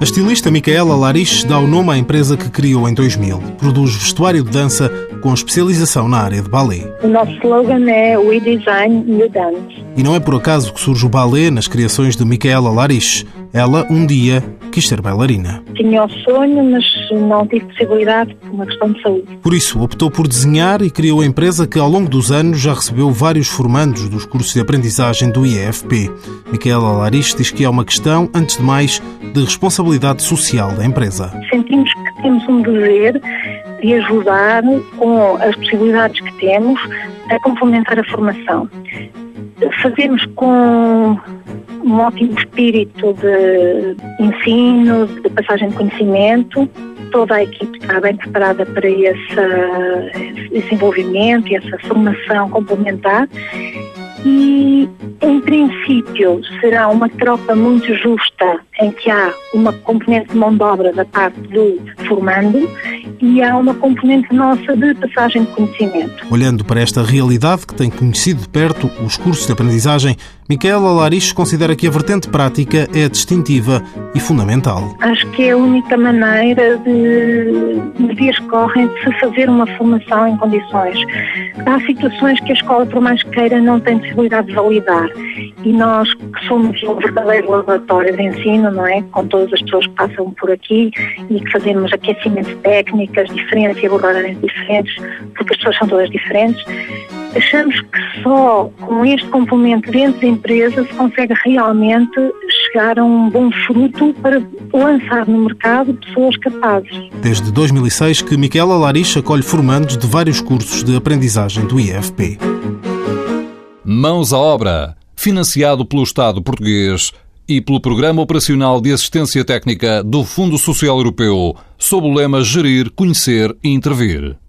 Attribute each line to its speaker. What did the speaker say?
Speaker 1: A estilista Micaela Lariche dá o nome à empresa que criou em 2000. Produz vestuário de dança com especialização na área de ballet.
Speaker 2: O nosso slogan é We Design, You Dance.
Speaker 1: E não é por acaso que surge o ballet nas criações de Micaela Lariche. Ela, um dia, quis ser bailarina.
Speaker 2: Tinha o sonho, mas não tive possibilidade por uma questão de saúde.
Speaker 1: Por isso, optou por desenhar e criou a empresa que, ao longo dos anos, já recebeu vários formandos dos cursos de aprendizagem do IEFP. Micaela Lariche diz que é uma questão, antes de mais, de responsabilidade social da empresa.
Speaker 2: Sentimos que temos um dever de ajudar com as possibilidades que temos a complementar a formação. Fazemos com um ótimo espírito de ensino, de passagem de conhecimento. Toda a equipe está bem preparada para esse, esse envolvimento e essa formação complementar. E, em princípio, será uma troca muito justa em que há uma componente de mão de obra da parte do formando e há uma componente nossa de passagem de conhecimento.
Speaker 1: Olhando para esta realidade que tem conhecido de perto os cursos de aprendizagem, Micaela Lariche considera que a vertente prática é distintiva e fundamental.
Speaker 2: Acho que é a única maneira de, de dias correm, de se fazer uma formação em condições. Há situações que a escola, por mais queira, não tem possibilidade de validar. E nós, que somos um verdadeiro laboratório de ensino, não é? Com todas as pessoas que passam por aqui e que fazemos aquecimento técnicas diferentes e abordagens diferentes, porque as pessoas são todas diferentes, achamos que só com este complemento dentro da empresa se consegue realmente chegar a um bom fruto para lançar no mercado pessoas capazes.
Speaker 1: Desde 2006 que Miquela Lariche acolhe formandos de vários cursos de aprendizagem do IFP.
Speaker 3: Mãos à obra, financiado pelo Estado português e pelo Programa Operacional de Assistência Técnica do Fundo Social Europeu, sob o lema Gerir, Conhecer e Intervir.